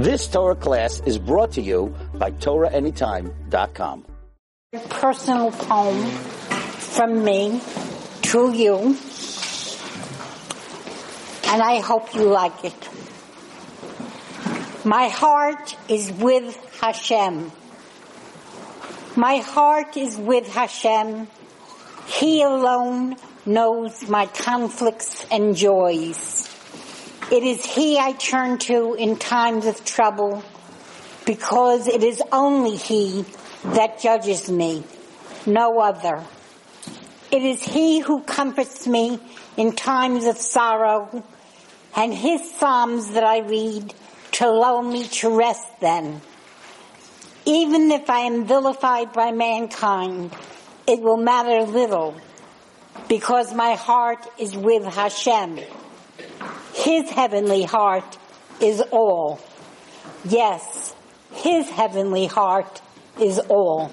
This Torah class is brought to you by TorahAnytime.com. Personal poem from me to you, and I hope you like it. My heart is with Hashem. My heart is with Hashem. He alone knows my conflicts and joys. It is He I turn to in times of trouble because it is only He that judges me, no other. It is He who comforts me in times of sorrow and His Psalms that I read to lull me to rest then. Even if I am vilified by mankind, it will matter little because my heart is with Hashem. His heavenly heart is all. Yes, His heavenly heart is all.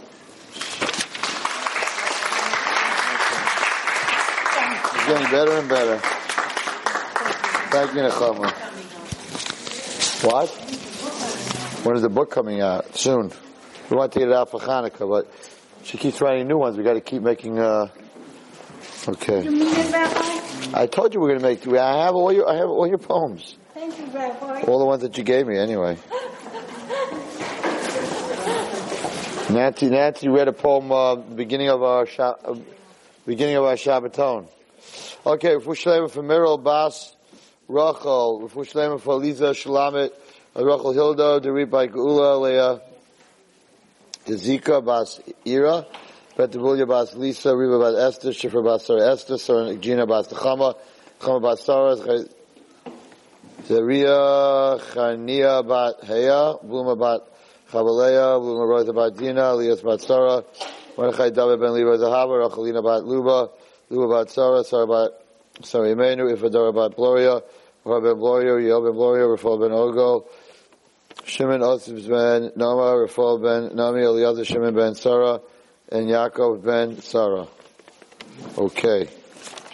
It's getting better and better. Thank you, Nechama. What? When is the book coming out? Soon. We want to get it out for Hanukkah, but she keeps writing new ones. We got to keep making. Uh, okay. You mean it, Rabbi? I told you we're going to make. I have all your. I have all your poems. Thank you, Rabbi. All the ones that you gave me, anyway. Nancy, Nancy read a poem uh, beginning of our Sha- uh, beginning of our Shabbaton. Okay, Refush for Meryl Bas Rachel, Refush for Liza Shalamit, uh, Rachel Hilda, Derit by Geula, Leah, Ezika Bas Ira, Betabulia Bas Lisa, Riva Bas Esther, Shifra Bas Sarah Esther, Sarah Gina Bas Chama, Chama Bas Sarah, Zeria Chania Bat Heya, Bluma Bat Chabaleya, Bluma Rosa Bat Dina, Elias Bat Sarah, Mordechai David Ben Levi Zahava, Rachalina Bat Luba, Luba Bat Sarah, Sarah Bat Sarah Imenu, Ifadora Bat Gloria, Rahab Ben Gloria, Yael Ben Gloria, Rafal Ben Ogo, Shimon Osib Ben Nama, Rafal Ben Nami, Eliezer Shimon Ben Sarah, and Yaakov Ben Sarah. Okay.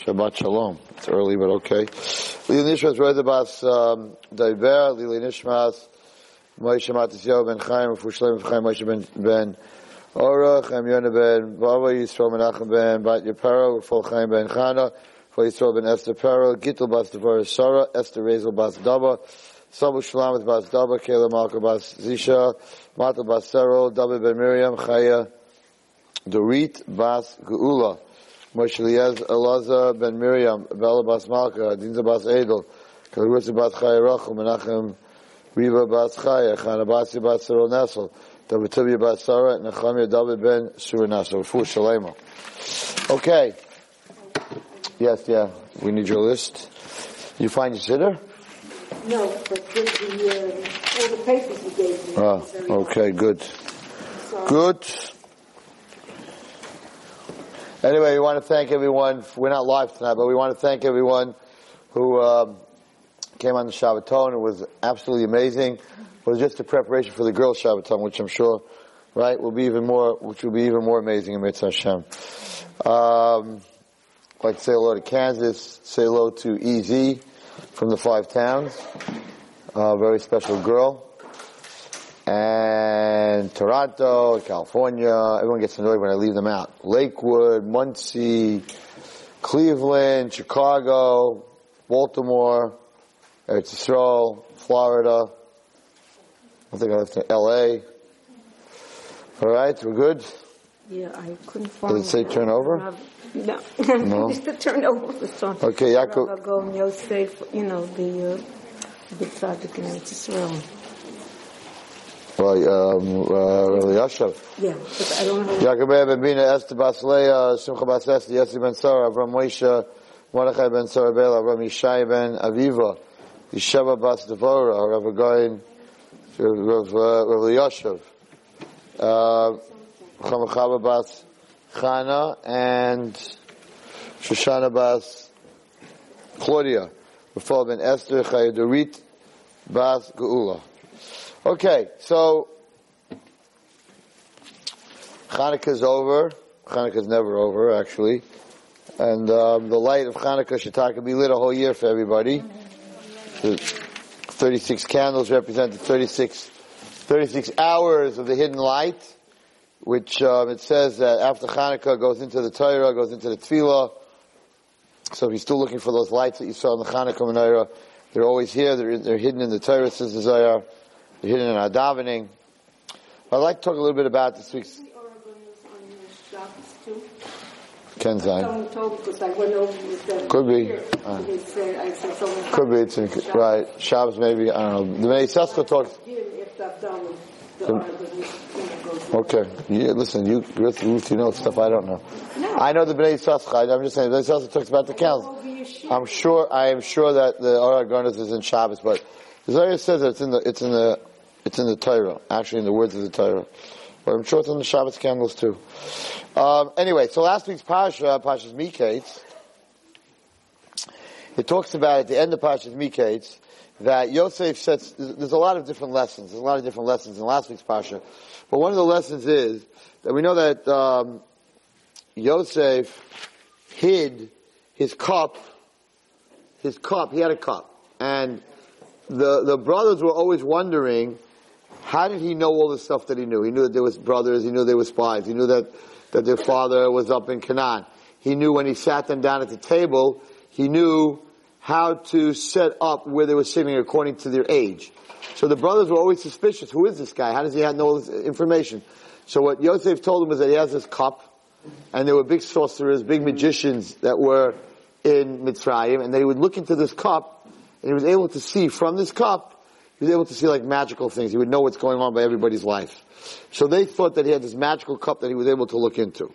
Shabbat Shalom. It's early, but okay. Lili Nishmas Reza Bas um, Daiber, Lili Nishmas, Moshe Ben Chaim, Chaim. Moshe Ben Ben Ora, Chaim Yonah Ben Baba, Menachem Ben Bat Chaim Ben Chana, Ben Esther Bas Sarah, Esther Rezel Bas Daba, Sabu Shalamet Bas Daba, Kayla Malka Bas Zisha, Mata Bas Ben Miriam, Chaya, Dorit Bas Geula, Moshe Eliaz Elazar Ben Miriam, Bella Bas Malka, Dinza Bas Edel, Kalrutza Bas Chaya Rachel, Menachem Riva Bas Chaya, Chana Basi Bas Serol Nesel, David Tubia Bas Sarah, Nechemia David Ben Surah Nesel, Fu Shalema. Okay. Yes, yeah, we need your list. You find your sitter? No, but the, the, uh, all the papers you gave me. Ah, okay, good. Good. Anyway, we want to thank everyone. We're not live tonight, but we want to thank everyone who um, came on the Shabbaton. It was absolutely amazing. It was just a preparation for the girls' Shabbaton, which I'm sure, right, will be even more, which will be even more amazing in Mitzvah Hashem. Um, I'd like to say hello to Kansas, say hello to EZ from the Five Towns, a very special girl and Toronto, California. Everyone gets annoyed when I leave them out. Lakewood, Monsey, Cleveland, Chicago, Baltimore, Eretz Yisrael, Florida. I think I left to LA. All right, we're good. Yeah, I couldn't find. Does it say turnover? No. No? it's the turnover on. Okay, Yaakov- Agon Yosef, you know, the, uh, the tzaddik in Eretz Israel. Well, um, uh, Rabbi Yashav. Yeah, but I don't know. Yaakov ben Bina, Esther Bas Leah, Simcha Bas Esther, Yossi ben Sarah, Avram Moshe, Mordechai ben Sarah Bela, Avram Yishai ben Aviva, Yeshua Bas Devorah, Rav Goyin, Rav, uh, Yashav, uh, Chamachava Bas Chana, and Shoshana Bas Claudia, Rafal ben Esther, Chayadurit Bas Geula. Okay, so Hanukkah's over. Hanukkah's never over, actually. And um, the light of Hanukkah should be lit a whole year for everybody. Thank 36 candles represent the 36, 36 hours of the hidden light, which um, it says that after Hanukkah goes into the Torah, goes into the Tefillah. So if you're still looking for those lights that you saw in the Hanukkah menorah, they're always here. They're, they're hidden in the Torah, says the Zohar. Hidden in our davening. I'd like to talk a little bit about this week's The Oregon is on your Shabbos too. Kenzai. Someone told me because I went over with them. Could be. Uh. They said, I said someone. Could be, it's in, right. Shabbos maybe, I don't know. The Bnei Yissaschar talks, Jim, if I've done with the Oregon, you know, goes. Okay. Yeah, listen, you, Ruth, you know stuff I don't know. I know the Bnei Yissaschar. I'm just saying, the Bnei Yissaschar talks about the cows. Over your sheet. I'm sure, I am sure that the Garnas is in Shabbos, but Zohar says that it's in the, it's in the, it's in the Torah, actually in the words of the Torah. But I'm sure it's in the Shabbat candles too. Um, anyway, so last week's Pasha, Pasha's Miketz, it talks about at the end of Pasha's Miketz that Yosef sets, there's a lot of different lessons. There's a lot of different lessons in last week's Pasha. But one of the lessons is that we know that um, Yosef hid his cup, his cup, he had a cup. And the, the brothers were always wondering, how did he know all the stuff that he knew? He knew that there was brothers, he knew there were spies, he knew that, that their father was up in Canaan. He knew when he sat them down at the table, he knew how to set up where they were sitting according to their age. So the brothers were always suspicious. Who is this guy? How does he have all this information? So what Yosef told them was that he has this cup, and there were big sorcerers, big magicians that were in Mitzrayim, and they would look into this cup, and he was able to see from this cup, he was able to see like magical things. He would know what's going on by everybody's life. So they thought that he had this magical cup that he was able to look into.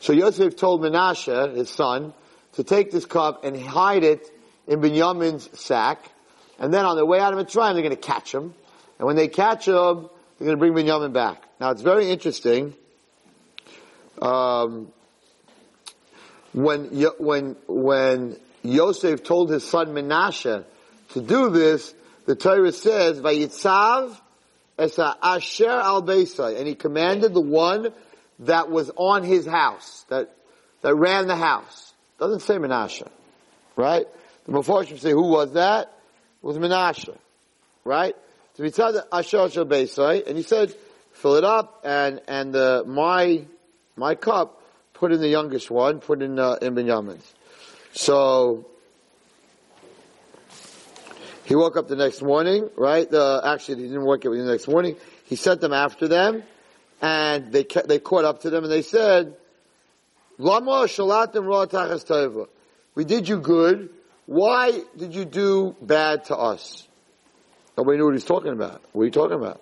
So Yosef told Menashe, his son, to take this cup and hide it in Binyamin's sack, and then on their way out of Mitzrayim, they're going to catch him. And when they catch him, they're going to bring Binyamin back. Now it's very interesting. Um, when when when Yosef told his son Menashe to do this, the Torah says, "Vayitzav esa asher al beisai," and he commanded the one that was on his house, that that ran the house. Doesn't say Menashe, right? The Mepharshim say, who was that? It was Menashe, right? So he said asher al Beisai, and he said, fill it up, and and the my my cup, put in the youngest one, put in uh, in Binyamin's. So he woke up the next morning, right? Uh, actually, he didn't wake up the next morning. He sent them after them, and they they caught up to them, and they said, "Lama shalatim ra tachas tova." We did you good. Why did you do bad to us? Nobody knew what he's talking about. What are you talking about?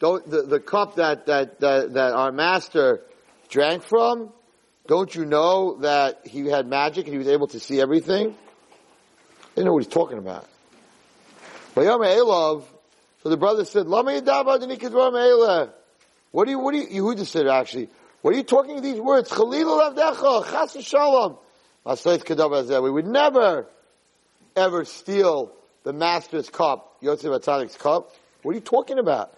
Don't, the, the cup that, that, that, that our master drank from, don't you know that he had magic and he was able to see everything? They know what he's talking about. So the brother said. What do you, what do you, Yehuda said actually, what are you talking these words? Shalom. We would never, ever steal the master's cup, Yosef Atzanik's cup. What are you talking about?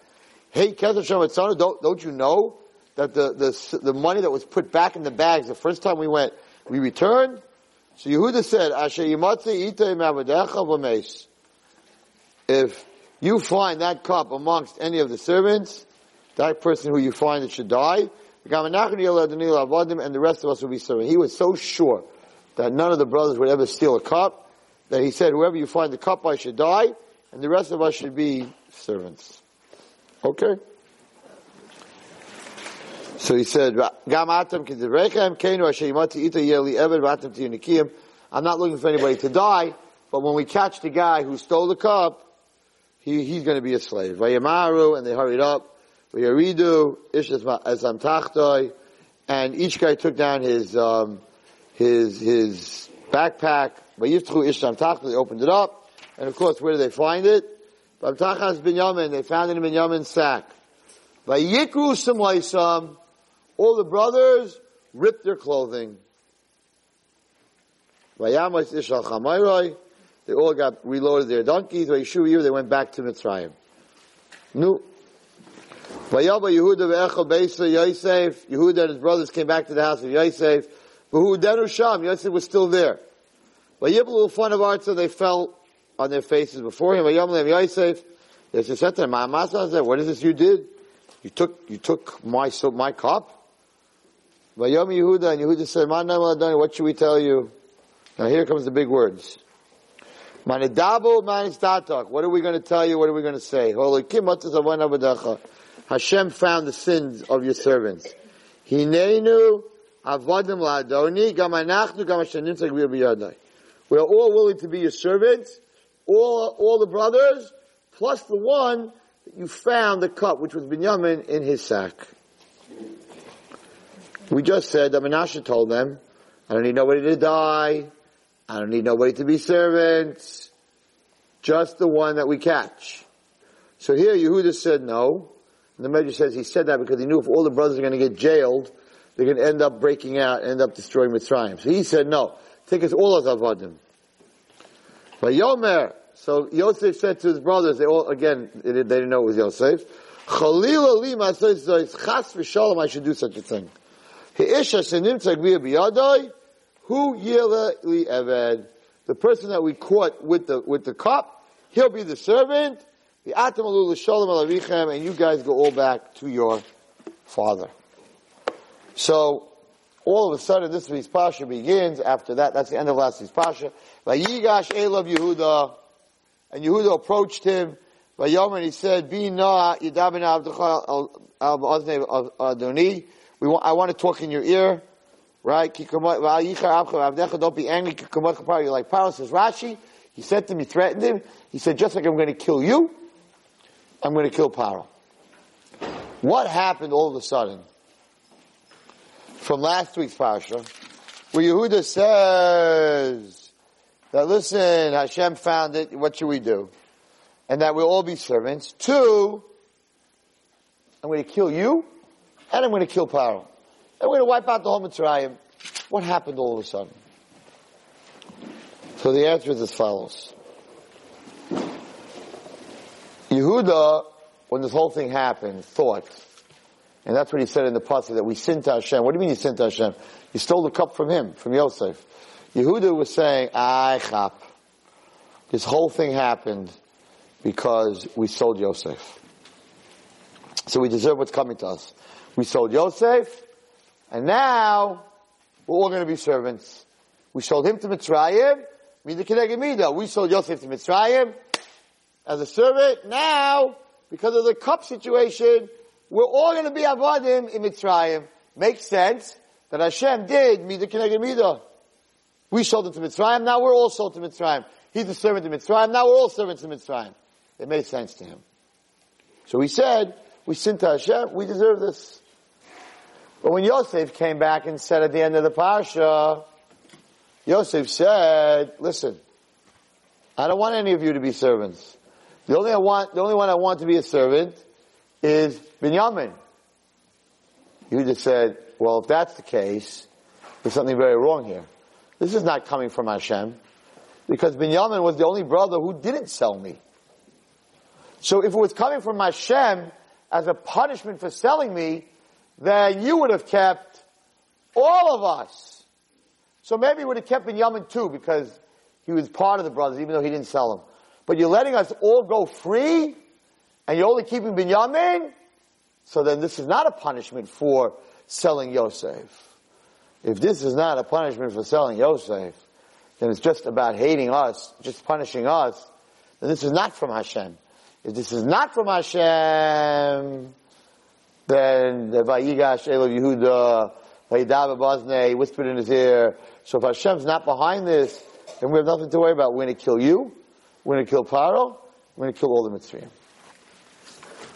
Hey, Kesef Shematzana, don't, don't you know that the, the, the money that was put back in the bags the first time we went, we returned? So Yehuda said. If you find that cup amongst any of the servants, that person who you find that should die, and the rest of us will be servants. He was so sure that none of the brothers would ever steal a cup, that he said, whoever you find the cup I should die, and the rest of us should be servants. Okay? So he said. I'm not looking for anybody to die, but when we catch the guy who stole the cup, he, he's going to be a slave. And they hurried up. Ish and each guy took down his um, his his backpack. They opened it up, and of course, where did they find it? Binyamin, they found it in Binyamin's sack. Vayikru samaisam, all the brothers ripped their clothing. They all got reloaded their donkeys. They went back to Mitzrayim. Vayaba Yehuda and his brothers came back to the house of Yosef. Yosef was still there. They fell on their faces before him. Yosef. Said to Ma'amasa what is this you did? You took, you took my, so, my cup? Vayom Yehuda, and Yehuda said, "Man what should we tell you? Now here comes the big words. Manidabo manistatok. What are we going to tell you? What are we going to say? Hashem found the sins of your servants. We are all willing to be your servants, all, all the brothers, plus the one that you found the cup, which was Binyamin, in his sack. We just said that Menashe told them, I don't need nobody to die. I don't need nobody to be servants. Just the one that we catch. So here Yehuda said no. And the Medrash says he said that because he knew if all the brothers are going to get jailed, they're going to end up breaking out, end up destroying Mitzrayim. So he said no. Take us all as avadim. But Yomer, so Yosef said to his brothers, they all, again, they didn't know it was Yosef, Chalil v'shalom, I should do such a thing. The person that we caught with the, with the cup, he'll be the servant, the atamalu l'shalom alavichem, and you guys go all back to your father. So, all of a sudden this week's Pasha begins, after that, that's the end of last week's Pasha, Vayigash Elav Yehuda, and Yehuda approached him, Vayom, and he said, Be na yidabin avdecha al adoni, we want, I want to talk in your ear, right? Don't be angry. You're like Paro says Rashi. He said to me, threatened him. He said, just like I'm going to kill you, I'm going to kill Paro. What happened all of a sudden from last week's Pasha, where Yehuda says that listen, Hashem found it, what should we do? And that we'll all be servants. Two, I'm going to kill you, and I'm going to kill Paro. And we're going to wipe out the whole Mitzrayim. What happened all of a sudden? So the answer is as follows. Yehuda, when this whole thing happened, thought, and that's what he said in the pasuk that we sinned to Hashem. What do you mean you sinned to Hashem? You stole the cup from him, from Yosef. Yehuda was saying, "I chap." This whole thing happened because we sold Yosef. So we deserve what's coming to us. We sold Yosef, and now we're all going to be servants. We sold him to Mitzrayim, Mida Keneged Mida. We sold Yosef to Mitzrayim as a servant. Now, because of the cup situation, we're all going to be Avadim in Mitzrayim. Makes sense that Hashem did Mida Keneged Mida. We sold him to Mitzrayim, now we're all sold to Mitzrayim. He's a servant to Mitzrayim, now we're all servants to Mitzrayim. It made sense to him. So he said, we sinned to Hashem, we deserve this. But when Yosef came back and said at the end of the Pasha, Yosef said, listen, I don't want any of you to be servants. The only I want, the only one I want to be a servant is Binyamin. Yehuda said, well, if that's the case, there's something very wrong here. This is not coming from Hashem, because Binyamin was the only brother who didn't sell me. So if it was coming from Hashem as a punishment for selling me, then you would have kept all of us. So maybe you would have kept Binyamin too, because he was part of the brothers, even though he didn't sell him. But you're letting us all go free, and you're only keeping Binyamin? So then this is not a punishment for selling Yosef. If this is not a punishment for selling Yosef, then it's just about hating us, just punishing us, then this is not from Hashem. If this is not from Hashem, then the Vayigash Elav Yehuda, Vayidav Bazne, whispered in his ear. So if Hashem's not behind this, then we have nothing to worry about. We're going to kill you. We're going to kill Paro. We're going to kill all the Mitzrayim.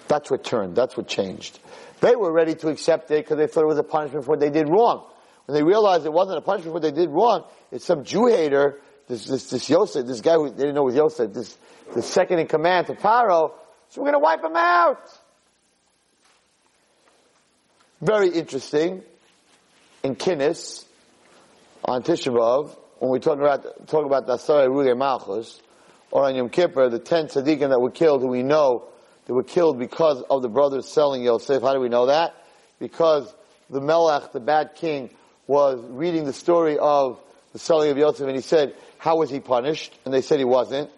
That's what turned. That's what changed. They were ready to accept it because they thought it was a punishment for what they did wrong. When they realized it wasn't a punishment for what they did wrong, it's some Jew hater, this, this, this Yosef, this guy who they didn't know was Yosef, this, the second in command to Paro, so we're going to wipe him out. Very interesting. In Kinnis, on Tisha B'Av, when we talk about talk about the Asarei Ruge Malchus, or on Yom Kippur, the ten tzaddikim that were killed, who we know they were killed because of the brothers selling Yosef. How do we know that? Because the Melech, the bad king, was reading the story of the selling of Yosef, and he said, how was he punished? And they said he wasn't.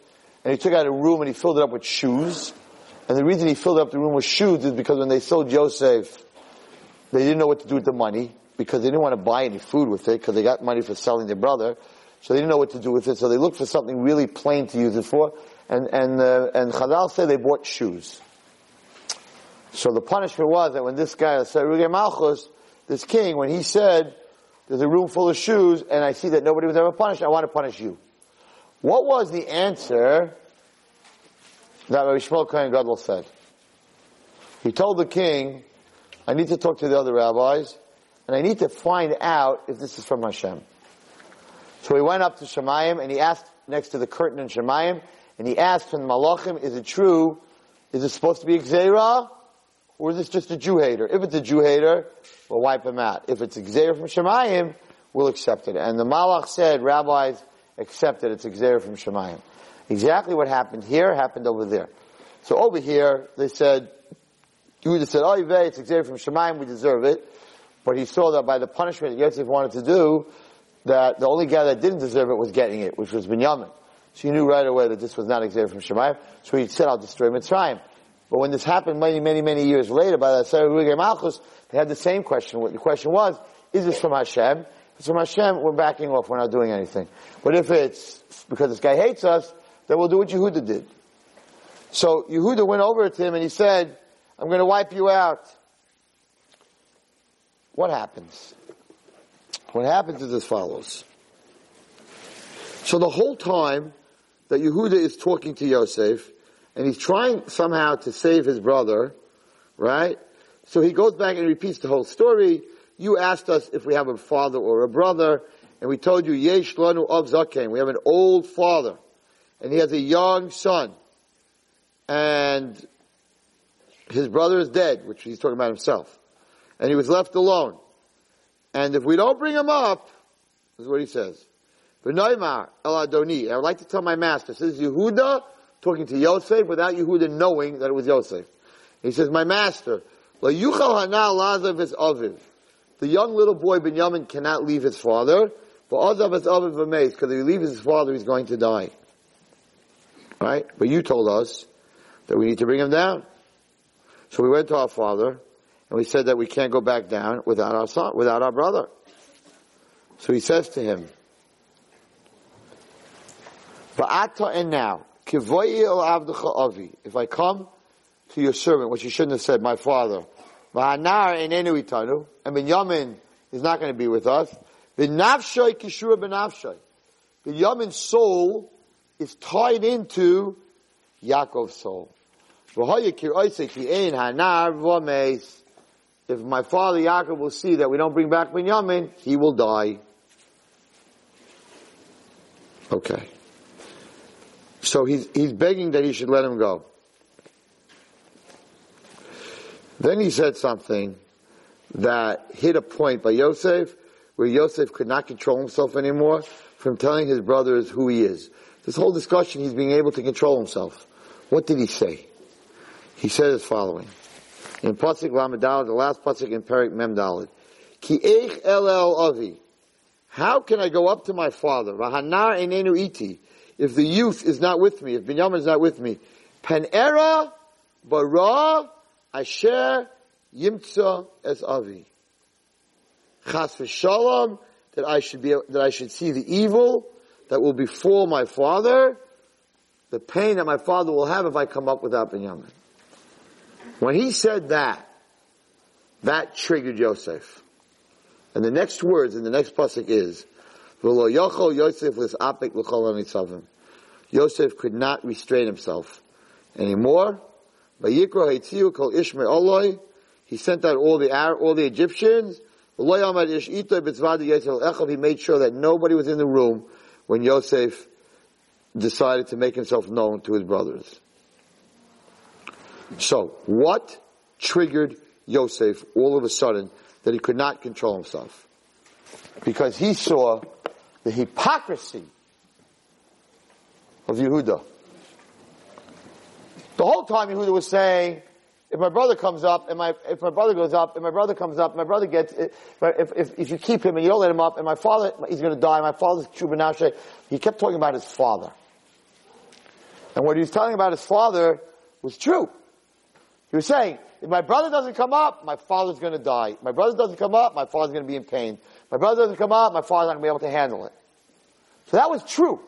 And he took out a room and he filled it up with shoes. And the reason he filled up the room with shoes is because when they sold Yosef, they didn't know what to do with the money because they didn't want to buy any food with it because they got money for selling their brother. So they didn't know what to do with it. So they looked for something really plain to use it for. And, and, uh, and Chazal said they bought shoes. So the punishment was that when this guy, Saruge Malchus, this king, when he said, there's a room full of shoes and I see that nobody was ever punished, I want to punish you. What was the answer that Rabbi Shmuel Kohen Gadol said? He told the king, I need to talk to the other rabbis and I need to find out if this is from Hashem. So he went up to Shemayim and he asked next to the curtain in Shemayim and he asked from the Malachim, is it true? Is it supposed to be Xerah? Or is this just a Jew hater? If it's a Jew hater, we'll wipe him out. If it's Xer from Shemayim, we'll accept it. And the Malach said, rabbis accept it, it's Xer from Shemayim. Exactly what happened here happened over there. So over here, they said, Yehuda said, oh, it's Xer from Shemayim, we deserve it. But he saw that by the punishment that Yosef wanted to do, that the only guy that didn't deserve it was getting it, which was Binyamin. So he knew right away that this was not Xer from Shemayim. So he said, I'll destroy Mitzrayim. But when this happened many, many, many years later by the Sarah Malchus, they had the same question. The question was, is this from Hashem? If it's from Hashem, we're backing off, we're not doing anything. But if it's because this guy hates us, then we'll do what Yehuda did. So Yehuda went over to him and he said, I'm going to wipe you out. What happens? What happens is as follows. So the whole time that Yehuda is talking to Yosef, and he's trying somehow to save his brother, right? So he goes back and repeats the whole story. You asked us if we have a father or a brother, and we told you, Yesh lanu of zaken. We have an old father, and he has a young son, and his brother is dead, which he's talking about himself, and he was left alone. And if we don't bring him up, this is what he says. V'noimar el Adoni. I would like to tell my master. Says Yehuda talking to Yosef without Yehuda knowing that it was Yosef. He says, my master, the young little boy Binyamin cannot leave his father, but Ozavisov is amazed, because if he leaves his father, he's going to die. Right? But you told us that we need to bring him down. So we went to our father, and we said that we can't go back down without our son, without our brother. So he says to him, Va'ata and now, if I come to your servant, which you shouldn't have said, my father, and Binyamin is not going to be with us, Binafshay kishura benafshay. Binyamin's soul is tied into Yaakov's soul. If my father Yaakov will see that we don't bring back Binyamin, he will die. Okay. So he's, he's begging that he should let him go. Then he said something that hit a point by Yosef, where Yosef could not control himself anymore from telling his brothers who he is. This whole discussion, he's being able to control himself. What did he say? He said as following. In Pasuk Lamadal, the last Pasuk in Perik Memdalid. Ki eich el avi. How can I go up to my father? Vahanar enenu iti if the youth is not with me, if Binyamin is not with me, Panera bara asher yimtza es avi. Chas v'shalom, that I should be, that I should see the evil that will befall my father, the pain that my father will have if I come up without Binyamin. When he said that, that triggered Yosef. And the next words in the next pasuk is, Yosef was apic look alone. Yosef could not restrain himself anymore. By Yikro he sent out all the all the Egyptians. He made sure that nobody was in the room when Yosef decided to make himself known to his brothers. So, what triggered Yosef all of a sudden that he could not control himself? Because he saw the hypocrisy of Yehuda. The whole time Yehuda was saying, if my brother comes up and my, if my brother goes up and my brother comes up, my brother gets, eh, if, if, if you keep him and you don't let him up and my father, he's gonna die, my father's Chubanashe, he kept talking about his father. And what he was telling about his father was true. He was saying, if my brother doesn't come up, my father's gonna die. My brother doesn't come up, my father's gonna be in pain. My brother doesn't come up, my father's not gonna be able to handle it. So that was true.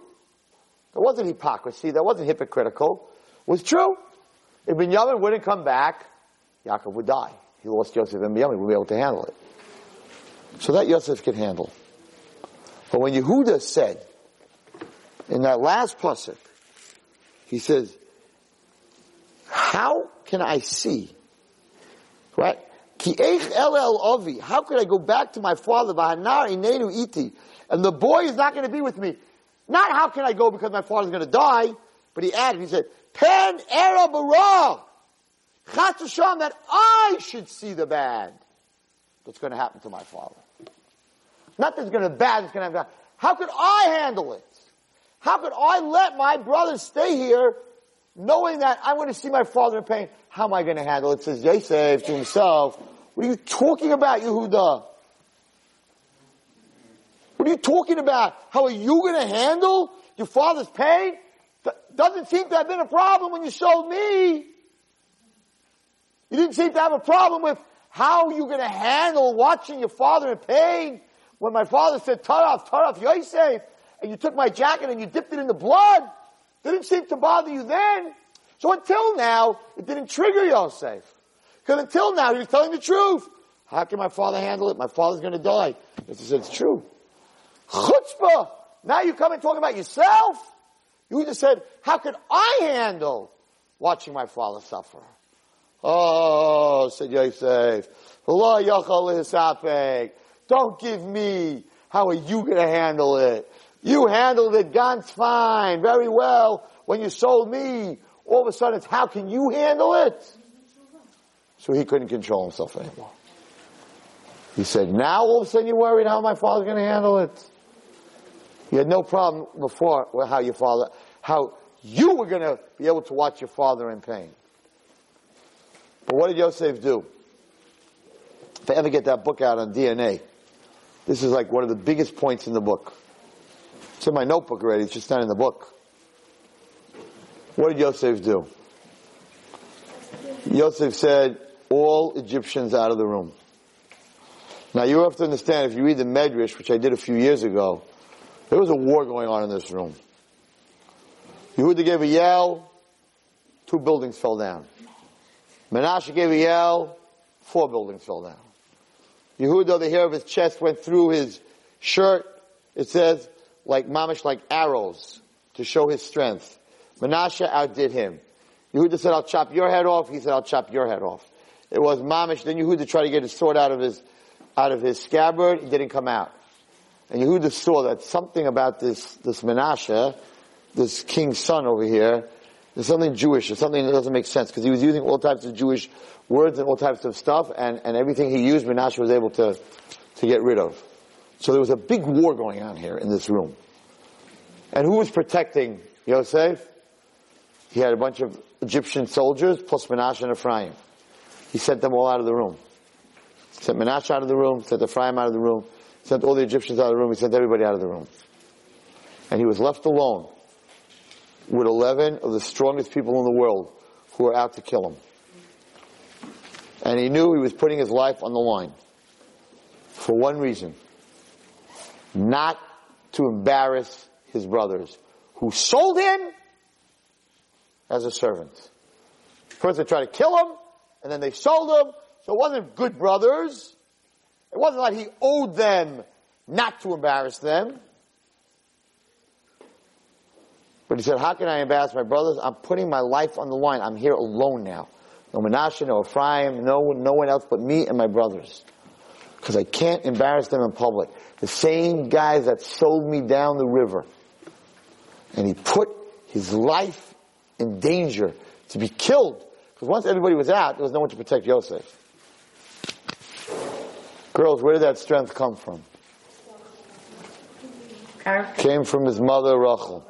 That wasn't hypocrisy, that wasn't hypocritical. It was true. If Binyamin wouldn't come back, Yaakov would die. He lost Joseph and Binyamin, would be able to handle it. So that Yosef could handle. But when Yehuda said, in that last pasuk, he says, how can I see? Right? Ki eich el avi. How could I go back to my father? V'hanar inenu iti. And the boy is not going to be with me. Not how can I go because my father's going to die, but he added, he said, Pen era bara. Chas that I should see the bad that's going to happen to my father. Not that's going to bad, that's going to happen. How could I handle it? How could I let my brother stay here knowing that I'm going to see my father in pain? How am I going to handle it? Says Yosef to himself, what are you talking about, Yehuda? What are you talking about? How are you going to handle your father's pain? Doesn't seem to have been a problem when you sold me. You didn't seem to have a problem with how you're going to handle watching your father in pain. When my father said, Taraf, Taraf, Yosef, and you took my jacket and you dipped it in the blood, didn't seem to bother you then. So until now, it didn't trigger Yosef. Because until now, he was telling the truth. How can my father handle it? My father's going to die. He said, it's true. Chutzpah! Now you come and talk about yourself? You just said, how could I handle watching my father suffer? Oh, said Yosef, don't give me. How are you going to handle it? You handled it ganz fine, very well. When you sold me, all of a sudden it's how can you handle it? So he couldn't control himself anymore. He said, now all of a sudden you're worried how my father's going to handle it. You had no problem before with how your father, how you were going to be able to watch your father in pain. But what did Yosef do? If I ever get that book out on DNA, this is like one of the biggest points in the book. It's in my notebook already, it's just not in the book. What did Yosef do? Yosef said, all Egyptians out of the room. Now you have to understand, if you read the Medrash, which I did a few years ago, there was a war going on in this room. Yehuda gave a yell, two buildings fell down. Menashe gave a yell, four buildings fell down. Yehuda, the hair of his chest went through his shirt. It says, like mamish, like arrows, to show his strength. Menashe outdid him. Yehuda said, I'll chop your head off. He said, I'll chop your head off. It was mamish. Then Yehuda tried to get his sword out of his, out of his scabbard. It didn't come out. And Yehuda saw that something about this, this Menashe, this king's son over here, there's something Jewish, there's something that doesn't make sense, because he was using all types of Jewish words and all types of stuff, and, and everything he used, Menashe was able to, to get rid of. So there was a big war going on here in this room. And who was protecting Yosef? He had a bunch of Egyptian soldiers, plus Menashe and Ephraim. He sent them all out of the room. He sent Menashe out of the room, sent Ephraim out of the room, sent all the Egyptians out of the room, he sent everybody out of the room. And he was left alone with 11 of the strongest people in the world who were out to kill him. And he knew he was putting his life on the line for one reason. Not to embarrass his brothers who sold him as a servant. First they tried to kill him, and then they sold him, so it wasn't good brothers. It wasn't like he owed them not to embarrass them. But he said, how can I embarrass my brothers? I'm putting my life on the line. I'm here alone now. No Menashe, no Ephraim, no no one else but me and my brothers. Because I can't embarrass them in public. The same guys that sold me down the river. And he put his life in danger to be killed. Because once everybody was out, there was no one to protect Yosef. Girls, where did that strength come from? Came from his mother Rachel.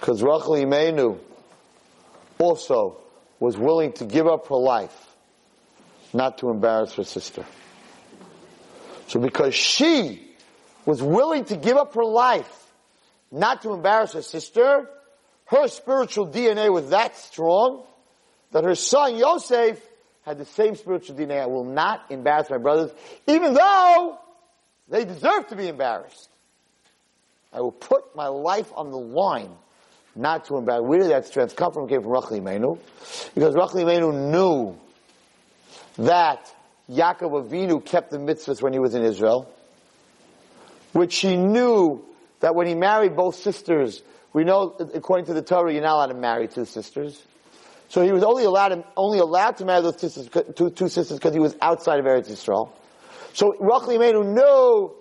Because Rachel Imenu also was willing to give up her life not to embarrass her sister. So because she was willing to give up her life not to embarrass her sister, her spiritual DNA was that strong that her son Yosef had the same spiritual DNA. I will not embarrass my brothers, even though they deserve to be embarrassed. I will put my life on the line not to embarrass. Where did that strength come from? It came from Rachel Imenu. Because Rachel Imenu knew that Yaakov Avinu kept the mitzvahs when he was in Israel, which she knew that when he married both sisters, we know, according to the Torah, you're not allowed to marry two sisters. So he was only allowed to, only allowed to marry those sisters, two, two sisters because he was outside of Eretz Yisrael. So Rachel Imenu knew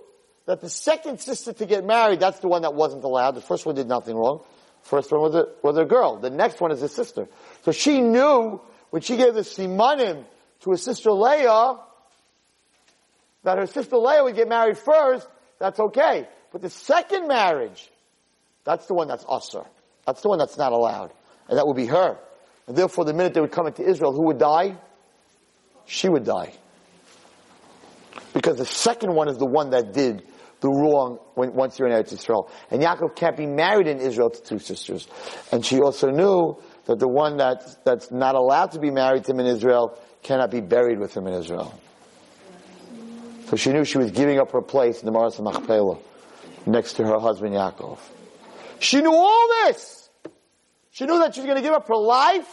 that the second sister to get married, that's the one that wasn't allowed. The first one did nothing wrong. First one was a, was a girl. The next one is a sister. So she knew when she gave the simanim to her sister Leah, that her sister Leah would get married first, that's okay. But the second marriage, that's the one that's usher. That's the one that's not allowed. And that would be her. And therefore, the minute they would come into Israel, who would die? She would die. Because the second one is the one that did the wrong when, once you're in Eretz Israel. And Yaakov can't be married in Israel to two sisters. And she also knew that the one that's, that's not allowed to be married to him in Israel cannot be buried with him in Israel. So she knew she was giving up her place in the Maras Machpelah next to her husband Yaakov. She knew all this. She knew that she was going to give up her life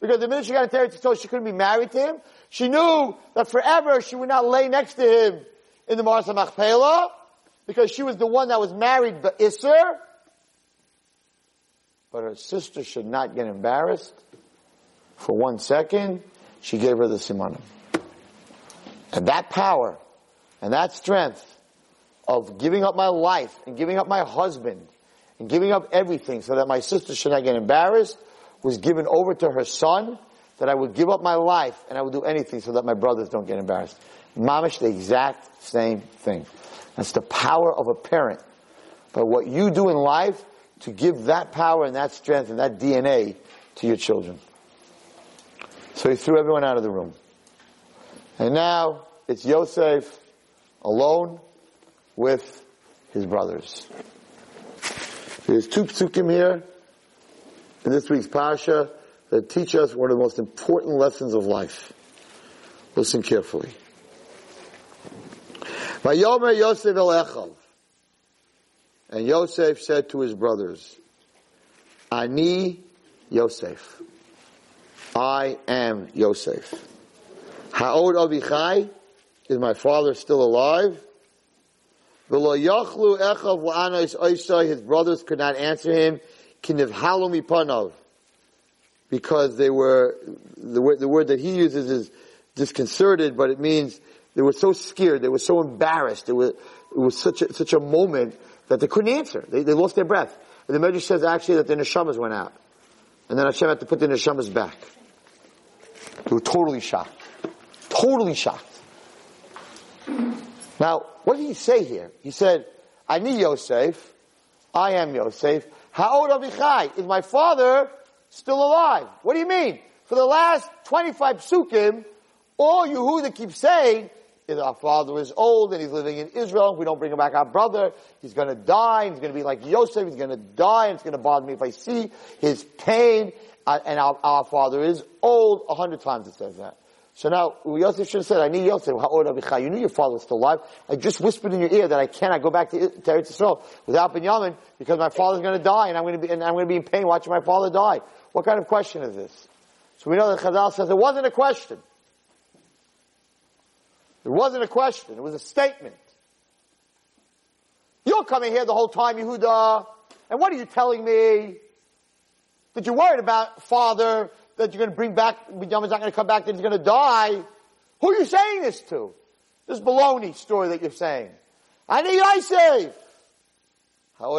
because the minute she got into Eretz Yisrael, she couldn't be married to him. She knew that forever she would not lay next to him in the Maras Machpelah because she was the one that was married by Isser. But her sister should not get embarrassed for one second. She gave her the simanim. And that power and that strength of giving up my life and giving up my husband and giving up everything so that my sister should not get embarrassed was given over to her son that I would give up my life and I would do anything so that my brothers don't get embarrassed. Mamish, the exact same thing. That's the power of a parent. But what you do in life to give that power and that strength and that DNA to your children. So he threw everyone out of the room. And now it's Yosef alone with his brothers. There's two psukim here in this week's Pasha that teach us one of the most important lessons of life. Listen carefully. Vayomer Yosef el Echav. And Yosef said to his brothers, Ani Yosef. I am Yosef. Ha'od Avichai, is my father still alive? His brothers could not answer him. Because they were, the word, the word that he uses is disconcerted, but it means they were so scared, they were so embarrassed, it was, it was such a, such a moment that they couldn't answer. They, they lost their breath. And the Medrash says actually that the neshamas went out. And then Hashem had to put the neshamas back. They were totally shocked. Totally shocked. Now, what did he say here? He said, I need Yosef. I am Yosef. How old Avichai? Is my father still alive? What do you mean? For the last 25 psukim, all Yehuda keep saying is our father is old and he's living in Israel. If we don't bring him back our brother, he's gonna die and he's gonna be like Yosef. He's gonna die and it's gonna bother me if I see his pain. And our, our father is old. A hundred times it says that. So now, Yosef should have said, I need Yosef. You knew your father was still alive. I just whispered in your ear that I cannot go back to, to Eretz Yisrael without Binyamin because my father's going to die and I'm going to be, and I'm going to be in pain watching my father die. What kind of question is this? So we know that Chazal says it wasn't a question. It wasn't a question. It was a statement. You're coming here the whole time, Yehuda, and what are you telling me? That you're worried about father, that you're going to bring back, Binyamin's not going to come back, that he's going to die. Who are you saying this to? This baloney story that you're saying. I need Yosef. How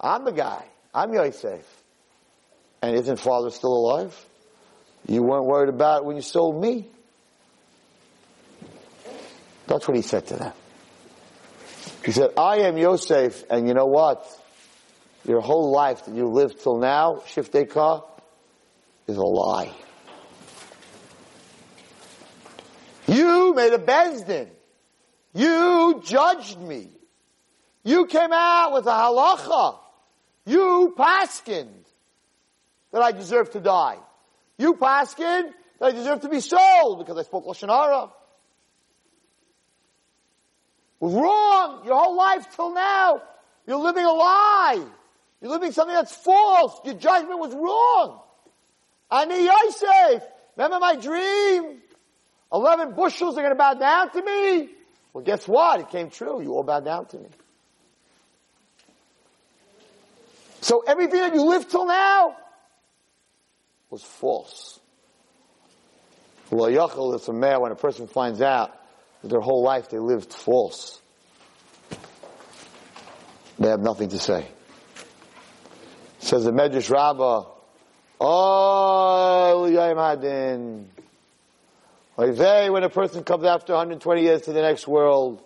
I'm the guy. I'm Yosef. And isn't father still alive? You weren't worried about it when you sold me? That's what he said to them. He said, I am Yosef, and you know what? Your whole life that you lived till now, Shiftei Ka, is a lie. You made a bezdin. You judged me. You came out with a halacha. You paskined that I deserve to die. You paskined that I deserve to be sold because I spoke Lashon Hara. Was wrong your whole life till now. You're living a lie. You're living something that's false. Your judgment was wrong. Ani Yosef. Remember my dream? Eleven bushels are going to bow down to me. Well, guess what? It came true. You all bowed down to me. So everything that you lived till now was false. Lo is a man when a person finds out that their whole life they lived false. They have nothing to say. Says the Medrash Rabbah, Oh, Yom Hadin. They, when a person comes after 120 years to the next world,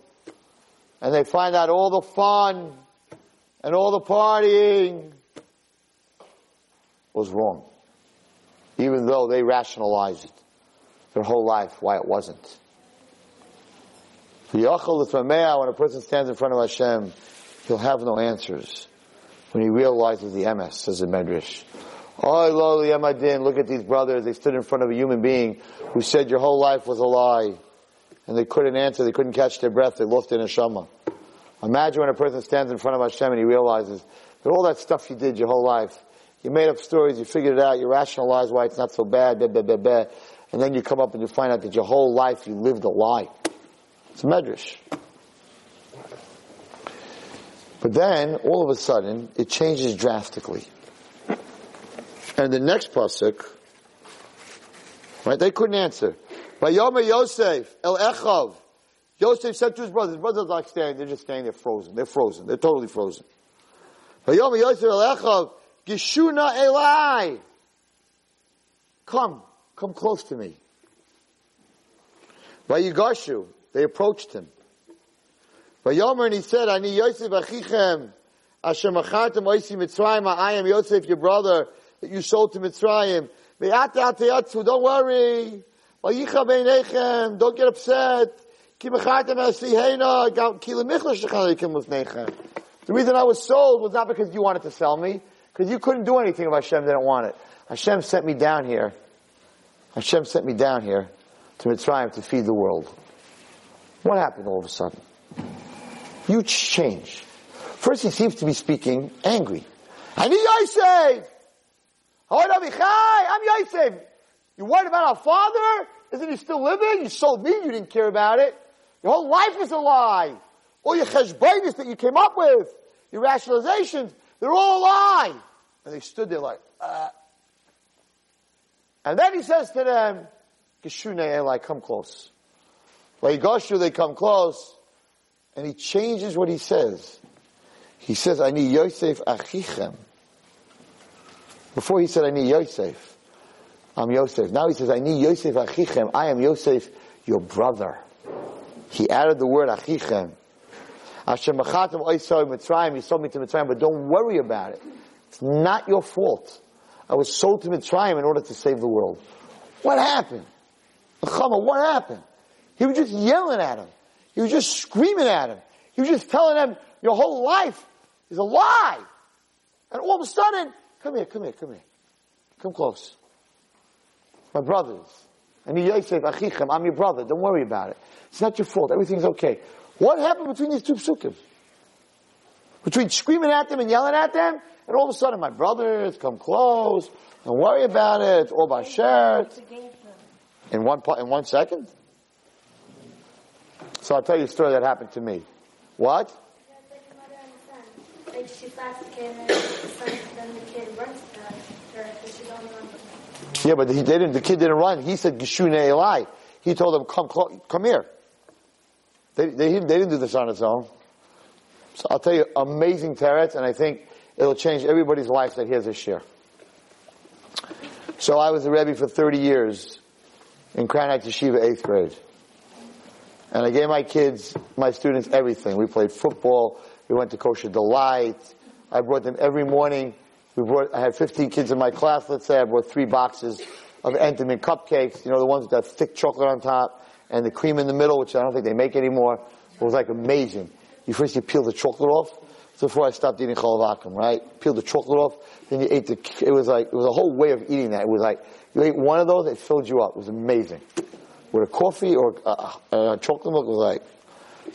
and they find out all the fun and all the partying was wrong. Even though they rationalized it their whole life why it wasn't. When a person stands in front of Hashem, he'll have no answers when he realizes the MS, says the Medrash. Oh, lowly Emadin, look at these brothers. They stood in front of a human being who said your whole life was a lie. And they couldn't answer, they couldn't catch their breath, they lost their neshama. Imagine when a person stands in front of Hashem and he realizes that all that stuff you did your whole life, you made up stories, you figured it out, you rationalized why it's not so bad, blah, blah, blah, blah, and then you come up and you find out that your whole life you lived a lie. It's a medrash. But then, all of a sudden, it changes drastically. And the next pasuk, right? They couldn't answer. By Vayoma Yosef El Echav. Yosef said to his brothers. His brothers are standing. They're just standing there frozen. They're frozen. They're totally frozen. By Vayoma Yosef El Echav. Gishuna Elai. Come, come close to me. By Vayigashu. They approached him. Vayomer and he said, Ani Yosef Achichem. Asher machartem oisi Mitzrayim. I am Yosef, your brother that you sold to Mitzrayim. Don't worry. Don't get upset. The reason I was sold was not because you wanted to sell me, because you couldn't do anything if Hashem didn't want it. Hashem sent me down here. Hashem sent me down here to Mitzrayim to feed the world. What happened all of a sudden? Huge change. First, he seems to be speaking angry. Ani Yosef! I'm Yosef. You worried about our father? Isn't he still living? You sold me, you didn't care about it. Your whole life is a lie. All your cheshbainis that you came up with, your rationalizations, they're all a lie. And they stood there like, uh. And then he says to them, Geshune Eli, come close. Vayigashu, they come close. And he changes what he says. He says, Ani Yosef Achichem. Before he said, Ani Yosef. I'm Yosef. Now he says, Ani Yosef Achichem. I am Yosef, your brother. He added the word Achichem. Hashem Machatem Oisoi Mitzrayim. You sold me to Mitzrayim, but don't worry about it. It's not your fault. I was sold to Mitzrayim in order to save the world. What happened? Chama, what happened? He was just yelling at him. He was just screaming at him. He was just telling him, your whole life is a lie. And all of a sudden, Come here, come here, come here. Come close. My brothers. And Yosef, Achichem, I'm your brother. Don't worry about it. It's not your fault. Everything's okay. What happened between these two psukim? Between screaming at them and yelling at them, and all of a sudden, my brothers, come close. Don't worry about it. It's All by shirt. In one in one second. So I'll tell you a story that happened to me. What? Yeah, but he didn't. The kid didn't run. He said Geshune Eli. He told him, "Come, come here." They, they, they didn't do this on its own. So I'll tell you, amazing teretz, and I think it'll change everybody's life that hears this share. So I was a Rebbe for 30 years in Heights Yeshiva, eighth grade. And I gave my kids, my students, everything. We played football. We went to Kosher Delight. I brought them every morning. We brought, I had 15 kids in my class, let's say. I brought three boxes of Entenmann cupcakes, you know, the ones with that thick chocolate on top and the cream in the middle, which I don't think they make anymore. It was like amazing. You first you peel the chocolate off. Before I stopped eating chalav akum, right? Peel the chocolate off, then you ate the, it was like, it was a whole way of eating that. It was like, you ate one of those, it filled you up. It was amazing. With a coffee or uh, uh, chocolate milk, was like,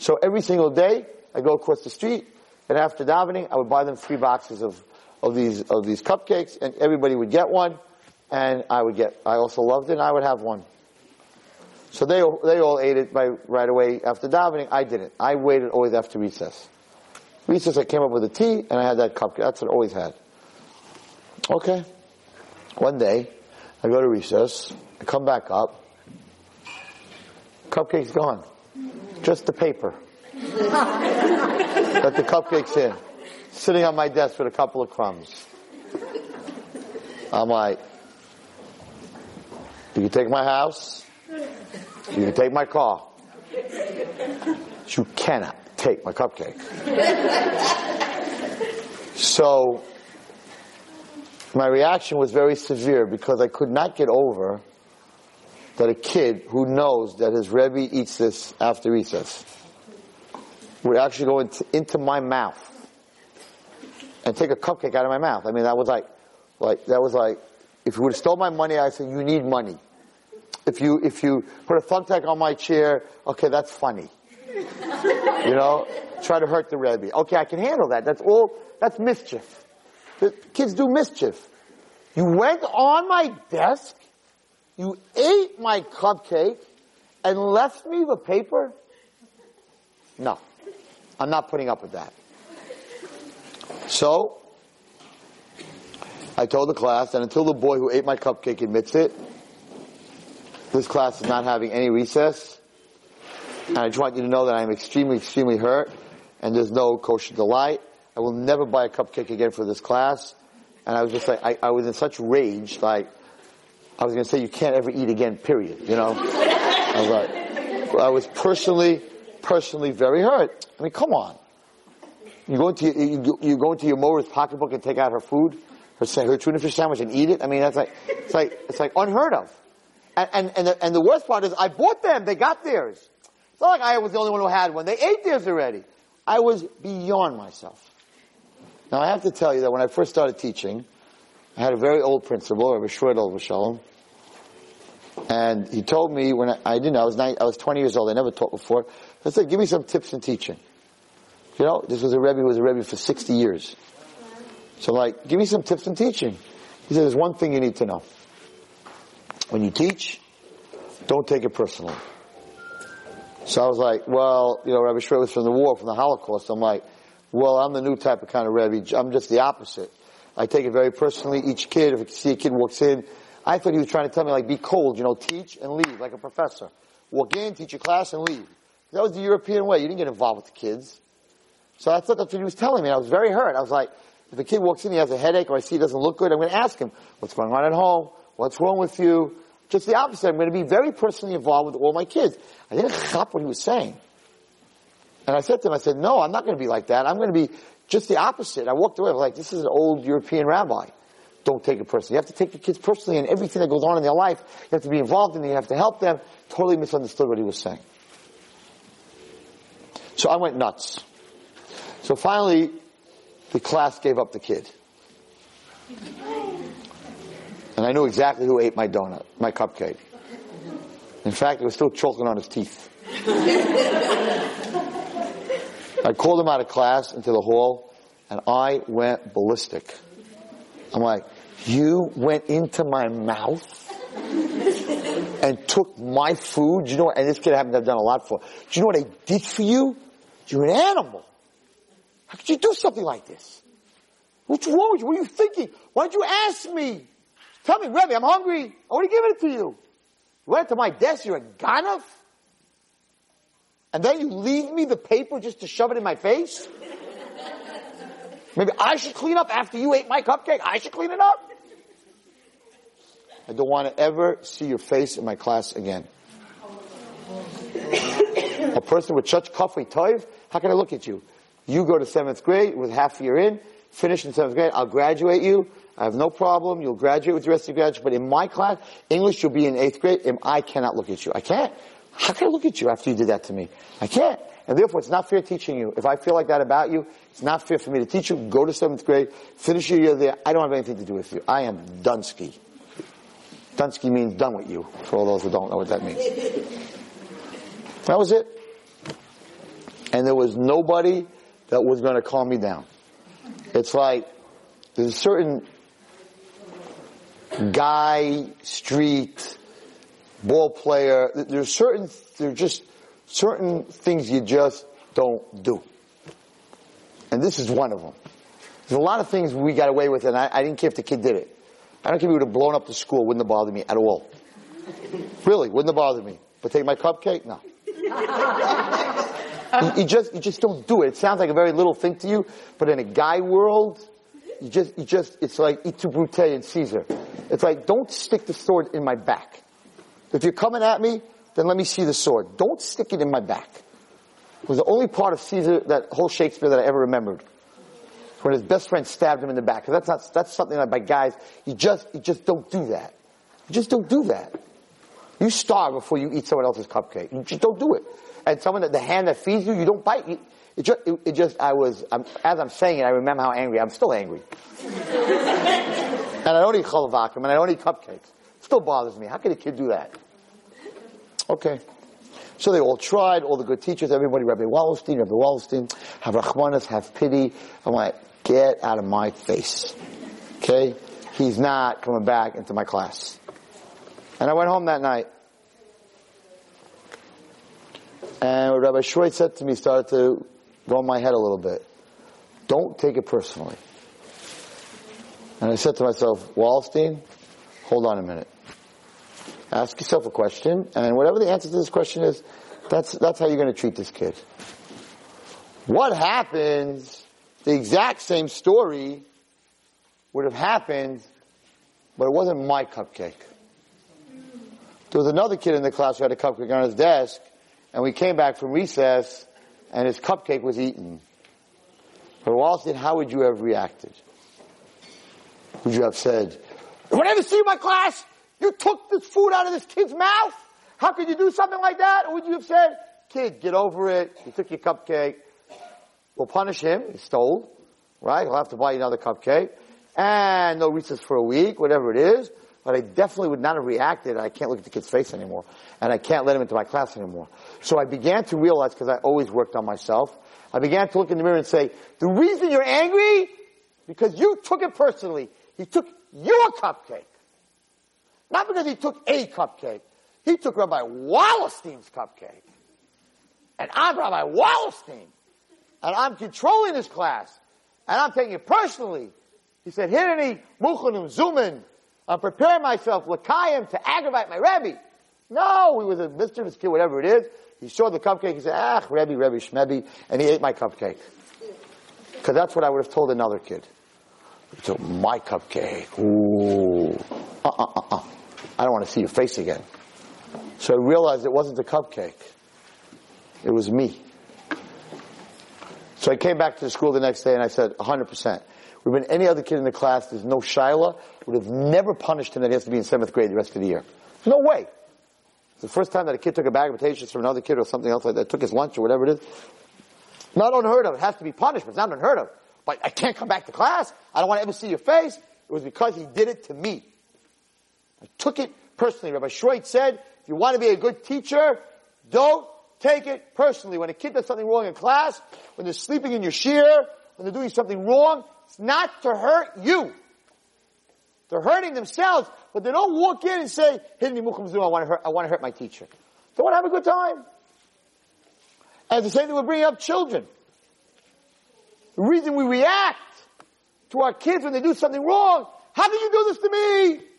so every single day, I go across the street, and after davening, I would buy them three boxes of, of these, of these cupcakes, and everybody would get one, and I would get, I also loved it, and I would have one. So they, they all ate it by, right away after davening. I didn't. I waited always after recess. Recess, I came up with a tea, and I had that cupcake. That's what I always had. Okay. One day, I go to recess, I come back up, cupcake's gone. Just the paper. Got the cupcakes in. Sitting on my desk with a couple of crumbs. I'm like, you can take my house, you can take my car. You cannot take my cupcake. So, my reaction was very severe because I could not get over that a kid who knows that his Rebbe eats this after recess would actually go into, into my mouth and take a cupcake out of my mouth. I mean, that was like, like, that was like, if you would have stole my money, I'd say, you need money. If you, if you put a thumbtack on my chair, okay, that's funny. You know, try to hurt the Rebbe. Okay, I can handle that. That's all, that's mischief. The kids do mischief. You went on my desk, you ate my cupcake, and left me the paper? No. I'm not putting up with that. So, I told the class, and until the boy who ate my cupcake admits it, this class is not having any recess. And I just want you to know that I'm extremely, extremely hurt, and there's no kosher delight. I will never buy a cupcake again for this class. And I was just like, I, I was in such rage, like, I was going to say, you can't ever eat again, period, you know? I was like, I was personally, personally very hurt. I mean, come on. You go into, you, you go into your mother's pocketbook and take out her food, her, her tuna fish sandwich and eat it? I mean, that's like, it's like, it's like unheard of. And, and, and, the, and the worst part is I bought them, they got theirs. It's not like I was the only one who had one. They ate theirs already. I was beyond myself. Now I have to tell you that when I first started teaching, I had a very old principal, Rabbi Shredel Shalom, and he told me when I, I didn't know, I was nine, I was 20 years old, I never taught before. I said, give me some tips in teaching. You know, this was a Rebbe who was a Rebbe for 60 years. So like, give me some tips in teaching. He said, there's one thing you need to know. When you teach, don't take it personally. So I was like, well, you know, Rabbi Shredel was from the war, from the Holocaust. I'm like, well, I'm the new type of kind of Rebbe. I'm just the opposite. I take it very personally. Each kid, if I see a kid walks in, I thought he was trying to tell me like, be cold, you know, teach and leave, like a professor. Walk in, teach your class, and leave. That was the European way. You didn't get involved with the kids. So I thought that's what he was telling me. I was very hurt. I was like, if a kid walks in, he has a headache, or I see he doesn't look good, I'm going to ask him, what's going on at home? What's wrong with you? Just the opposite. I'm going to be very personally involved with all my kids. I didn't chop what he was saying. And I said to him, I said, no, I'm not going to be like that. I'm going to be just the opposite. I walked away. I was like, this is an old European rabbi. Don't take it personally. You have to take your kids personally and everything that goes on in their life. You have to be involved in it. You have to help them. Totally misunderstood what he was saying. So I went nuts. So finally, the class gave up the kid. And I knew exactly who ate my donut, my cupcake. In fact, it was still choking on his teeth. I called him out of class into the hall, and I went ballistic. I'm like, you went into my mouth and took my food. You know? And this kid happened to haven't done a lot for. Do you know what I did for you? You're an animal. How could you do something like this? What's wrong with you? What are you thinking? Why did you ask me? Tell me, Rebbe, I'm hungry. I would have given it to you. You went to my desk, you're a ganav? And then you leave me the paper just to shove it in my face? Maybe I should clean up after you ate my cupcake. I should clean it up. I don't want to ever see your face in my class again. a person with such kafei toiv, how can I look at you? You go to seventh grade with half a year in, finish in seventh grade. I'll graduate you. I have no problem. You'll graduate with the rest of your graduates. But in my class, English, you'll be in eighth grade, and I cannot look at you. I can't. How can I look at you after you did that to me? I can't. And therefore, it's not fair teaching you. If I feel like that about you, it's not fair for me to teach you. Go to seventh grade, finish your year there. I don't have anything to do with you. I am Dunsky. Dunsky means done with you, for all those who don't know what that means. That was it. And there was nobody that was going to calm me down. It's like, there's a certain guy, street, ball player, there's certain, there's just certain things you just don't do. And this is one of them. There's a lot of things we got away with and I, I didn't care if the kid did it. I don't care if he would have blown up the school, wouldn't have bothered me at all. Really, wouldn't have bothered me. But take my cupcake? No. you, you just, you just don't do it. It sounds like a very little thing to you, but in a guy world, you just, you just, it's like Et tu Brute and Caesar. It's like, don't stick the sword in my back. If you're coming at me, then let me see the sword. Don't stick it in my back. It was the only part of Caesar, that whole Shakespeare that I ever remembered. When his best friend stabbed him in the back. That's not, that's something that by guys, you just, you just don't do that. You just don't do that. You starve before you eat someone else's cupcake. You just don't do it. And someone that, the hand that feeds you, you don't bite. You, it just, it, it just, I was, I'm, as I'm saying it, I remember how angry, I'm still angry. and I don't eat chalav akum, and I don't eat cupcakes. Still bothers me. How can a kid do that? Okay. So they all tried, all the good teachers, everybody, Rabbi Wallerstein, Rabbi Wallerstein, have rachmanis, have pity. I'm like, get out of my face. Okay? He's not coming back into my class. And I went home that night. And what Rabbi Schroid said to me started to go in my head a little bit. Don't take it personally. And I said to myself, Wallerstein, hold on a minute. Ask yourself a question, and whatever the answer to this question is, that's, that's how you're going to treat this kid. What happens, the exact same story would have happened, but it wasn't my cupcake. There was another kid in the class who had a cupcake on his desk, and we came back from recess, and his cupcake was eaten. But Wallerstein, how would you have reacted? Would you have said, "Would I ever see my class? You took this food out of this kid's mouth? How could you do something like that? Or would you have said, kid, get over it. You took your cupcake. We'll punish him. He stole. Right? He'll have to buy you another cupcake. And no recess for a week, whatever it is. But I definitely would not have reacted. I can't look at the kid's face anymore. And I can't let him into my class anymore. So I began to realize, because I always worked on myself, I began to look in the mirror and say, the reason you're angry, because you took it personally. He took your cupcake. Not because he took a cupcake. He took Rabbi Wallerstein's cupcake. And I'm Rabbi Wallerstein. And I'm controlling this class. And I'm taking it personally. He said, Hirani muchanim zumin. I'm preparing myself, lakayim, to aggravate my Rebbe. No, he was a mischievous kid, whatever it is. He saw the cupcake, he said, ah, Rebbe, Rebbe, Shmebbe, and he ate my cupcake. Because that's what I would have told another kid. He my cupcake. Ooh. Uh-uh-uh-uh. I don't want to see your face again. So I realized it wasn't the cupcake. It was me. So I came back to the school the next day and I said, 100%. We've been any other kid in the class, there's no Shiloh, would have never punished him that he has to be in seventh grade the rest of the year. No way. The first time that a kid took a bag of potatoes from another kid or something else like that, took his lunch or whatever it is. Not unheard of. It has to be punished, but it's not unheard of. But I can't come back to class. I don't want to ever see your face. It was because he did it to me. I took it personally. Rabbi Schroit said, if you want to be a good teacher, don't take it personally. When a kid does something wrong in class, when they're sleeping in your shiur, when they're doing something wrong, it's not to hurt you. They're hurting themselves, but they don't walk in and say, "Hit me, I want to hurt. I want to hurt my teacher." They want to have a good time. And the same thing with bringing up children. The reason we react to our kids when they do something wrong, how did you do this to me?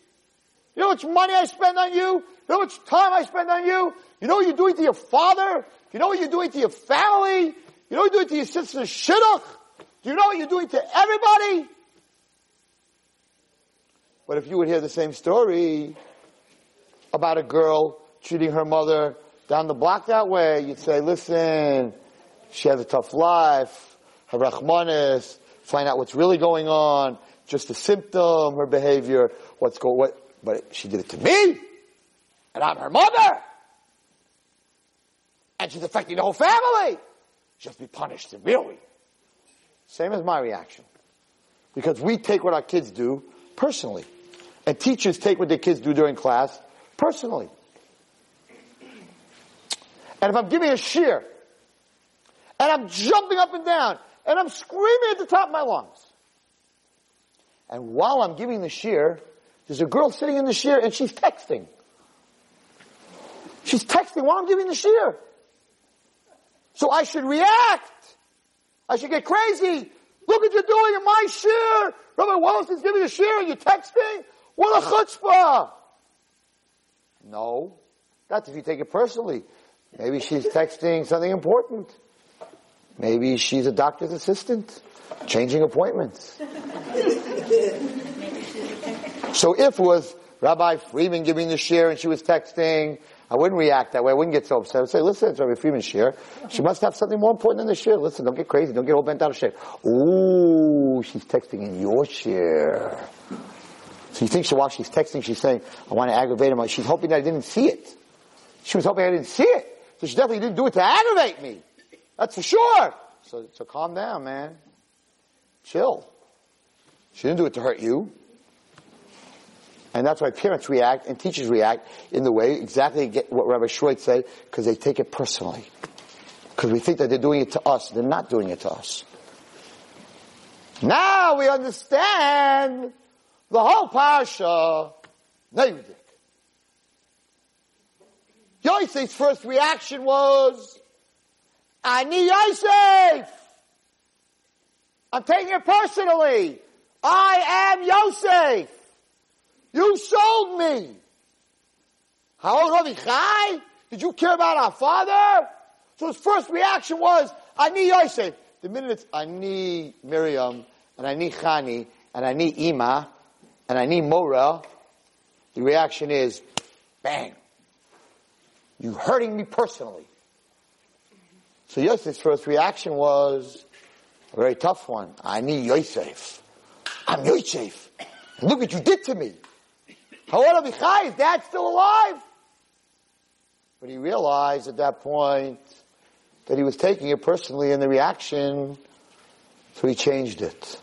You know how much money I spend on you? You know how much time I spend on you? You know what you're doing to your father? You know what you're doing to your family? You know what you're doing to your sister Shidduch? Do you know what you're doing to everybody? But if you would hear the same story about a girl treating her mother down the block that way, you'd say, listen, she has a tough life, her rachmanis, find out what's really going on, just a symptom, her behavior, what's going, what, but she did it to me, and I'm her mother, and she's affecting the whole family. She has to be punished severely. Same as my reaction. Because we take what our kids do personally. And teachers take what their kids do during class personally. And if I'm giving a shiur, and I'm jumping up and down, and I'm screaming at the top of my lungs, and while I'm giving the shiur, there's a girl sitting in the shiur and she's texting. She's texting while I'm giving the shiur. So I should react. I should get crazy. Look what you're doing in my shiur. Rabbi Wallace is giving a shiur and you're texting. What a chutzpah. No. That's if you take it personally. Maybe she's texting something important. Maybe she's a doctor's assistant, changing appointments. so if was Rabbi Freeman giving the shiur and she was texting, I wouldn't react that way. I wouldn't get so upset. I would say, listen, it's Rabbi Freeman's shiur. She must have something more important than the shiur. Listen, don't get crazy. Don't get all bent out of shape. Ooh, she's texting in your shiur. So you think she, while she's texting, she's saying, I want to aggravate him. She's hoping that I didn't see it. She was hoping I didn't see it. So she definitely didn't do it to aggravate me. That's for sure. So, so calm down, man. Chill. She didn't do it to hurt you. And that's why parents react and teachers react in the way exactly what Rabbi Schroit said, because they take it personally. Because we think that they're doing it to us. They're not doing it to us. Now we understand the whole parsha. Neidik. Yosef's first reaction was, Ani Yosef. I'm taking it personally. I am Yosef. You sold me. How? Did you care about our father? So his first reaction was, Ani Yosef. The minute it's, I need Miriam, and I need Chani, and I need Ima, and I need Mora, the reaction is, bang. You hurting me personally. So Yosef's first reaction was a very tough one. Ani Yosef. I'm Yosef. Look what you did to me. However, Is dad still alive? But he realized at that point that he was taking it personally in the reaction, so he changed it.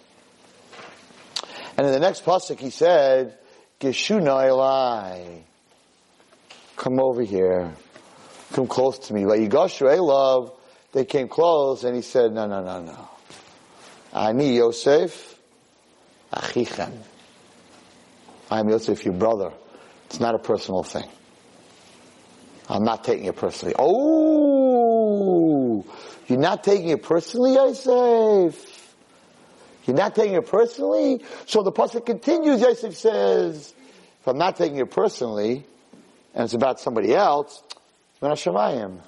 And in the next pasuk he said, Geshuna Elai. Come over here. Come close to me. Like Vayigoshu love, they came close and he said, no, no, no, no. Ani Yosef, Achichem. I am Yosef, your brother. It's not a personal thing. I'm not taking it personally. Oh, you're not taking it personally, Yosef? You're not taking it personally? So the pasuk continues, Yosef says, if I'm not taking it personally, and it's about somebody else, then Hashemayim.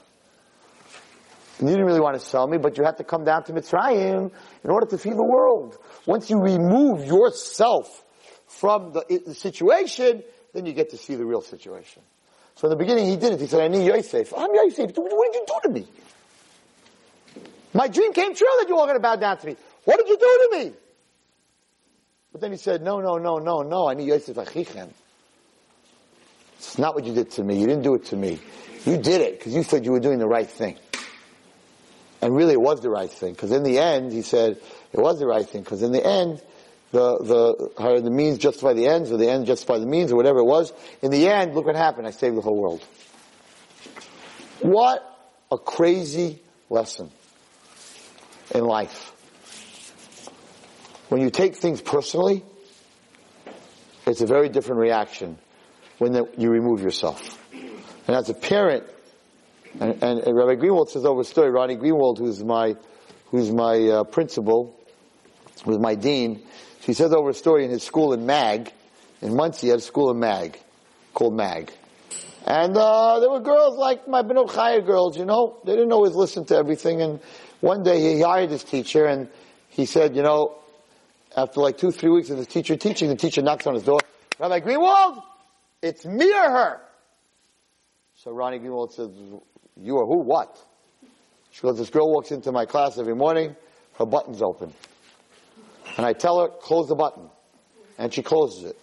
You didn't really want to sell me, but you had to come down to Mitzrayim in order to feed the world. Once you remove yourself from the, the situation, then you get to see the real situation. So in the beginning he did it. He said, Ani Yosef. I'm Yosef. What did you do to me? My dream came true that you were going to bow down to me. What did you do to me? But then he said, no, no, no, no, no, Ani Yosef Achichem. It's not what you did to me. You didn't do it to me. You did it because you said you were doing the right thing. And really it was the right thing, because in the end, he said, it was the right thing, because in the end, the, the, how the means justify the ends, or the ends justify the means, or whatever it was. In the end, look what happened. I saved the whole world. What a crazy lesson in life. When you take things personally, it's a very different reaction when the, you remove yourself. And as a parent, and, and, and Rabbi Greenwald says over a story, Ronnie Greenwald, who's my, who's my uh, principal, who's my dean, he says over a story in his school in Mag, in Monsey, he had a school in Mag, called Mag. And uh, there were girls like my Beno Chaya girls, you know, they didn't always listen to everything. And one day he hired his teacher, and he said, you know, after like two, three weeks of the teacher teaching, the teacher knocks on his door. Rabbi Greenwald, it's me or her. So Ronnie Greenwald says, you are who? What? She goes, this girl walks into my class every morning, her button's open. And I tell her, close the button. And she closes it.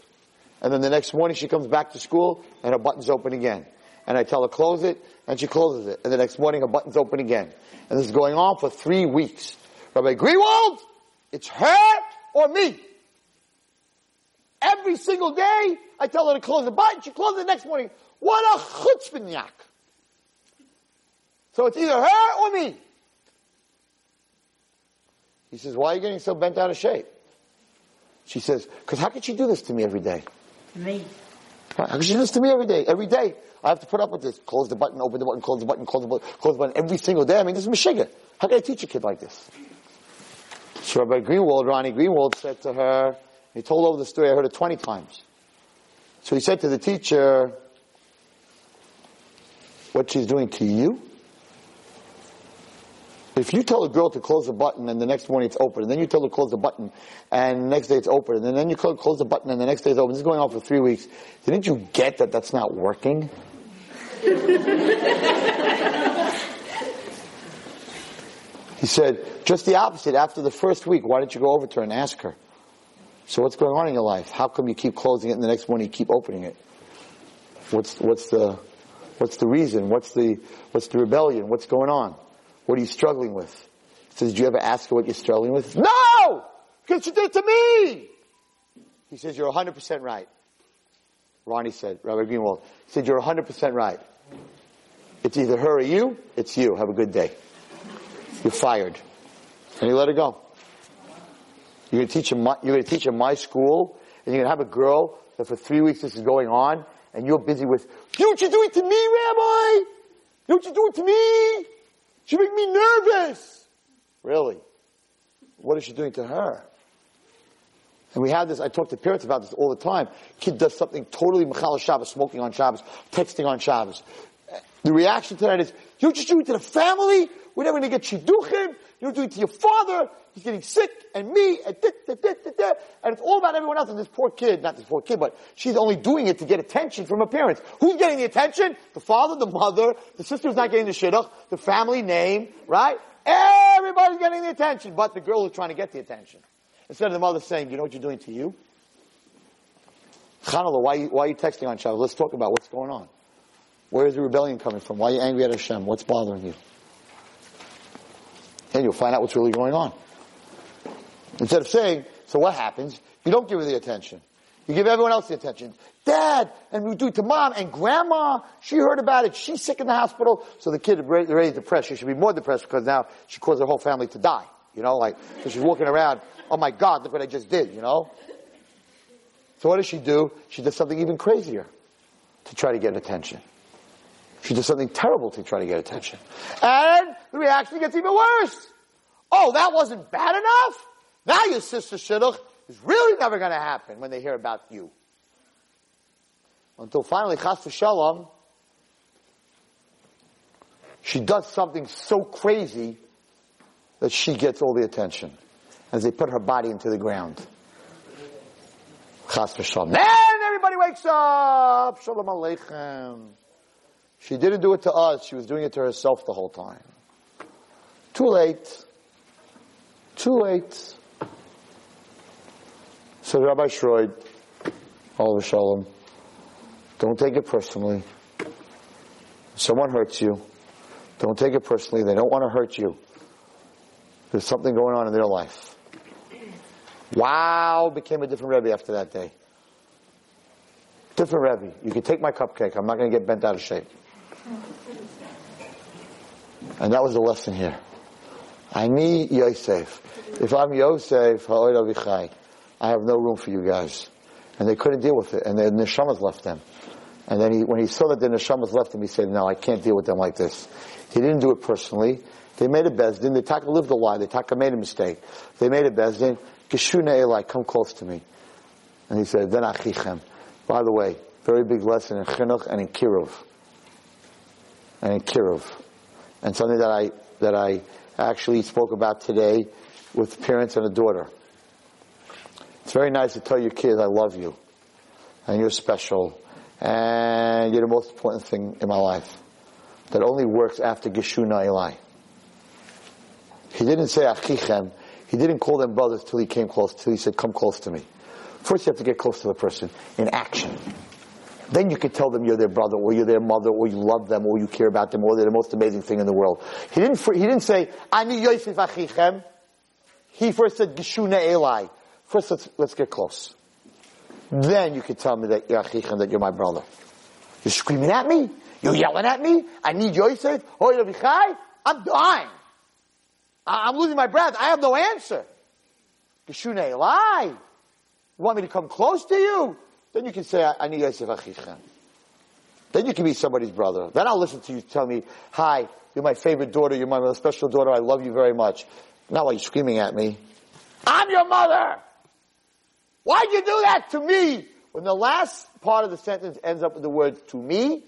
And then the next morning she comes back to school and her button's open again. And I tell her close it and she closes it. And the next morning her button's open again. And this is going on for three weeks. Rabbi Greenwald, it's her or me. Every single day I tell her to close the button. She closes it the next morning. What a chutzpahniak. So it's either her or me. He says, why are you getting so bent out of shape? She says, because how could she do this to me every day? Me. How could she do this to me every day? Every day. I have to put up with this. Close the button, open the button, close the button, close the button, close the button every single day. I mean, this is Meshiga. How can I teach a kid like this? So Rabbi Greenwald, Ronnie Greenwald said to her, he told over the story, I heard it 20 times. So he said to the teacher, what she's doing to you? If you tell a girl to close the button and the next morning it's open, and then you tell her to close the button and the next day it's open, and then you close close the button and the next day it's open, this is going on for three weeks, didn't you get that that's not working? he said, just the opposite. After the first week, why don't you go over to her and ask her? So what's going on in your life? How come you keep closing it and the next morning you keep opening it? What's, what's the, what's the reason? What's the, what's the rebellion? What's going on? What are you struggling with? He says, did you ever ask her what you're struggling with? No! Because she did it to me! He says, you're 100% right. Ronnie said, Rabbi Greenwald, he said, you're 100% right. It's either her or you, it's you. Have a good day. You're fired. And he let her go. You're to teach in my, you're to teach in my school, and you're to have a girl that for three weeks this is going on, and you're busy with, you know what you're doing to me, Rabbi? You know what you're doing to me? You make me nervous. Really? What is she doing to her? And we have this, I talk to parents about this all the time. Kid does something totally mechalel Shabbos, smoking on Shabbos, texting on Shabbos. The reaction to that is, you're just doing it to the family? We're never going to get shidduchim. You're doing it to your father. He's getting sick, and me, and da, da, da, da, da. And it's all about everyone else. And this poor kid, not this poor kid, but she's only doing it to get attention from her parents. Who's getting the attention? The father, the mother, the sister's not getting the shidduch, the family name, right? Everybody's getting the attention, but the girl is trying to get the attention. Instead of the mother saying, you know what you're doing to you? Chanallah, why, why are you texting on Shabbos? Let's talk about what's going on. Where is the rebellion coming from? Why are you angry at Hashem? What's bothering you? And you'll find out what's really going on. Instead of saying, so what happens? You don't give her the attention. You give everyone else the attention. Dad, and we do it to mom and grandma. She heard about it. She's sick in the hospital. So the kid is already depressed. She should be more depressed because now she caused her whole family to die. You know, like, so she's walking around, oh my God, look what I just did, you know? So what does she do? She does something even crazier to try to get attention. She does something terrible to try to get attention. And the reaction gets even worse. Oh, that wasn't bad enough? Now your sister shidduch is really never going to happen when they hear about you. Until finally, chas v'shalom, she does something so crazy that she gets all the attention as they put her body into the ground. Chas v'shalom. Then everybody wakes up. Shalom aleichem. She didn't do it to us. She was doing it to herself the whole time. Too late. Too late. So Rabbi Shroid, all shalom, don't take it personally. If someone hurts you, don't take it personally. They don't want to hurt you. There's something going on in their life. Wow, became a different Rebbe after that day. Different Rebbe. You can take my cupcake. I'm not going to get bent out of shape. And that was the lesson here. Ani Yosef. If I'm Yosef, Ha'od Avichai, I have no room for you guys. And they couldn't deal with it. And the neshamas left them. And then he, when he saw that the neshamas left him, he said, no, I can't deal with them like this. He didn't do it personally. They made a bezdin. They taka lived a lie. They taka made a mistake. They made a bezdin. Geshuna Eli, come close to me. And he said, then achichem. By the way, very big lesson in chinuch and in kiruv. And in kiruv. And something that I, that I actually spoke about today with parents and a daughter. It's very nice to tell your kids, I love you. And you're special. And you're the most important thing in my life. That only works after Geshuna Eli. He didn't say Achichem. He didn't call them brothers till he came close, till he said, come close to me. First you have to get close to the person in action. Then you could tell them you're their brother, or you're their mother, or you love them, or you care about them, or they're the most amazing thing in the world. He didn't, he didn't say, Ani Yosef Achichem. He first said, Geshuna Eli. First let's, let's get close. Hmm? Then you can tell me that you're Achichem, that you're my brother. You're screaming at me? You're yelling at me? Ani Yosef? Oh? I'm dying. I'm losing my breath. I have no answer. Geshune lie. You want me to come close to you? Then you can say, Ani Yosef Achichem. Then you can be somebody's brother. Then I'll listen to you tell me, hi, you're my favorite daughter, you're my special daughter, I love you very much. Not while you're screaming at me. I'm your mother! Why'd you do that to me? When the last part of the sentence ends up with the word to me,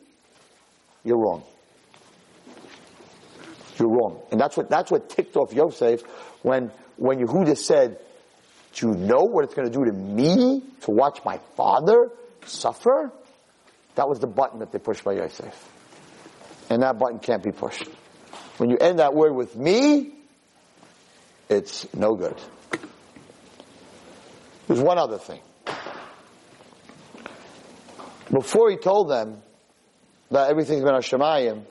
you're wrong. You're wrong. And that's what, that's what ticked off Yosef when, when Yehuda said, do you know what it's going to do to me to watch my father suffer? That was the button that they pushed by Yosef. And that button can't be pushed. When you end that word with me, it's no good. There's one other thing. Before he told them that everything's been Hashemayim,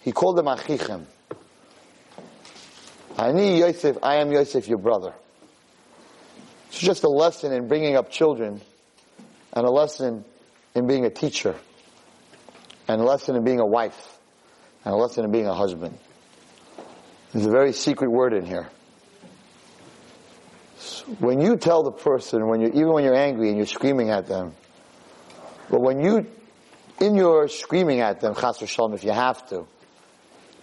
he called them Achichem. Ani Yosef, I am Yosef, your brother. It's just a lesson in bringing up children and a lesson in being a teacher and a lesson in being a wife and a lesson in being a husband. There's a very secret word in here. When you tell the person, when you even when you're angry and you're screaming at them, but when you, in your screaming at them, chas v'shalom, if you have to,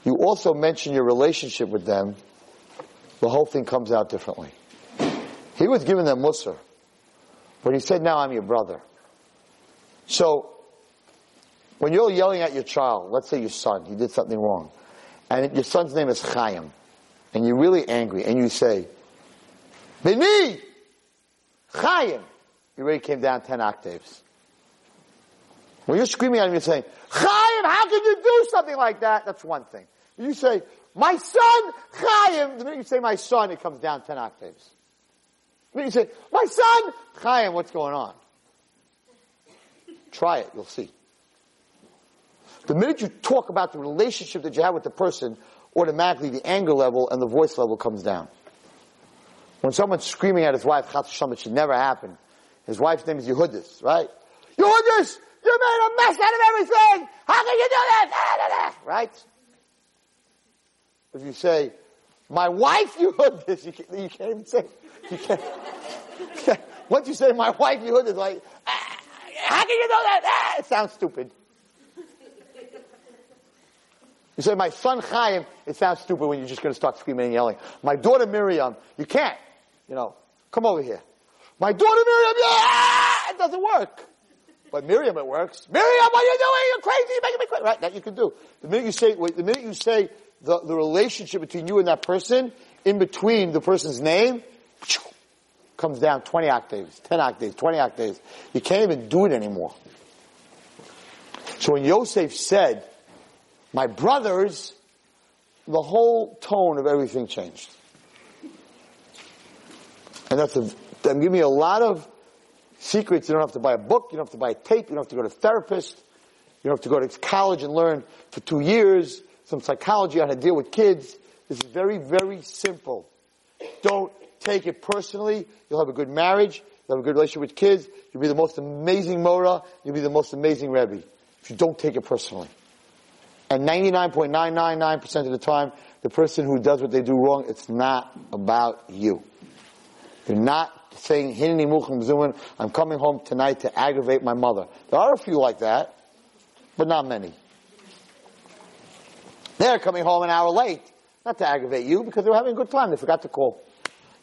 you also mention your relationship with them, the whole thing comes out differently. He was giving them Musar. But he said, now I'm your brother. So, when you're yelling at your child, let's say your son, he did something wrong, and your son's name is Chaim, and you're really angry, and you say, Beni! Chaim! You already came down 10 octaves. When you're screaming at him, you're saying, Chaim, how can you do something like that? That's one thing. You say, my son, Chaim. The minute you say my son, it comes down 10 octaves. The minute you say, my son, Chaim, what's going on? Try it, you'll see. The minute you talk about the relationship that you have with the person, automatically the anger level and the voice level comes down. When someone's screaming at his wife, Chat Hashem, it should never happen. His wife's name is Yehudis, right? Yehudis, you made a mess out of everything! How can you do that? Right? If you say, my wife Yehudis, you can't, you can't even say, you can't, once you say my wife Yehudis, like, ah, how can you know that? Ah, it sounds stupid. You say, my son Chaim, it sounds stupid when you're just going to start screaming and yelling. My daughter Miriam, you can't. You know, come over here. My daughter Miriam, yeah! It doesn't work. But Miriam, it works. Miriam, what are you doing? You're crazy. You're making me crazy. Right? That you can do. The minute you say, wait, the minute you say the, the relationship between you and that person, in between the person's name, comes down 20 octaves, 10 octaves, 20 octaves. You can't even do it anymore. So when Yosef said, my brothers, the whole tone of everything changed. And that's a, I'm giving you a lot of secrets. You don't have to buy a book. You don't have to buy a tape. You don't have to go to a therapist. You don't have to go to college and learn for two years some psychology on how to deal with kids. This is very, very simple. Don't take it personally. You'll have a good marriage. You'll have a good relationship with kids. You'll be the most amazing Mora. You'll be the most amazing Rebbe. If you don't take it personally. And 99.999% of the time, the person who does what they do wrong, it's not about you. You're not saying, Hinni muchim I'm coming home tonight to aggravate my mother. There are a few like that, but not many. They're coming home an hour late, not to aggravate you, because they were having a good time. They forgot to call.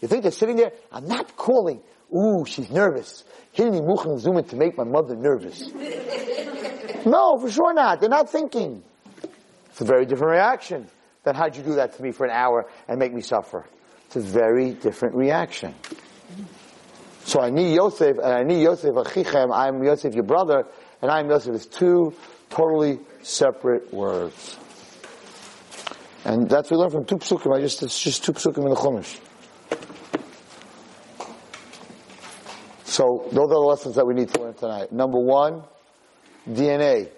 You think they're sitting there? I'm not calling. Ooh, she's nervous. Hinni muchim to make my mother nervous. no, for sure not. They're not thinking. It's a very different reaction than how'd you do that to me for an hour and make me suffer. It's a very different reaction. So Ani Yosef, and Ani Yosef Achichem, I'm Yosef your brother, and I'm Yosef is two totally separate words. And that's what we learn from two psukim. I just, it's just two psukim in the Chumash. So those are the lessons that we need to learn tonight. Number one, DNA.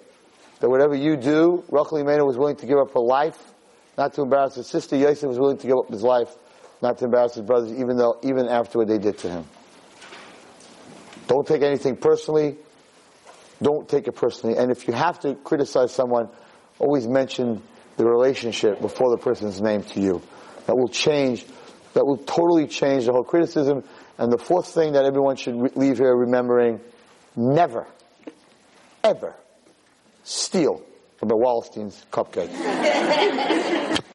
That whatever you do, Rachel Imenu was willing to give up her life, not to embarrass his sister. Yosef was willing to give up his life not to embarrass his brothers, even though, even after what they did to him. Don't take anything personally. Don't take it personally. And if you have to criticize someone, always mention the relationship before the person's name to you. That will change, that will totally change the whole criticism. And the fourth thing that everyone should re- leave here remembering, never, ever steal from the Wallerstein's cupcake.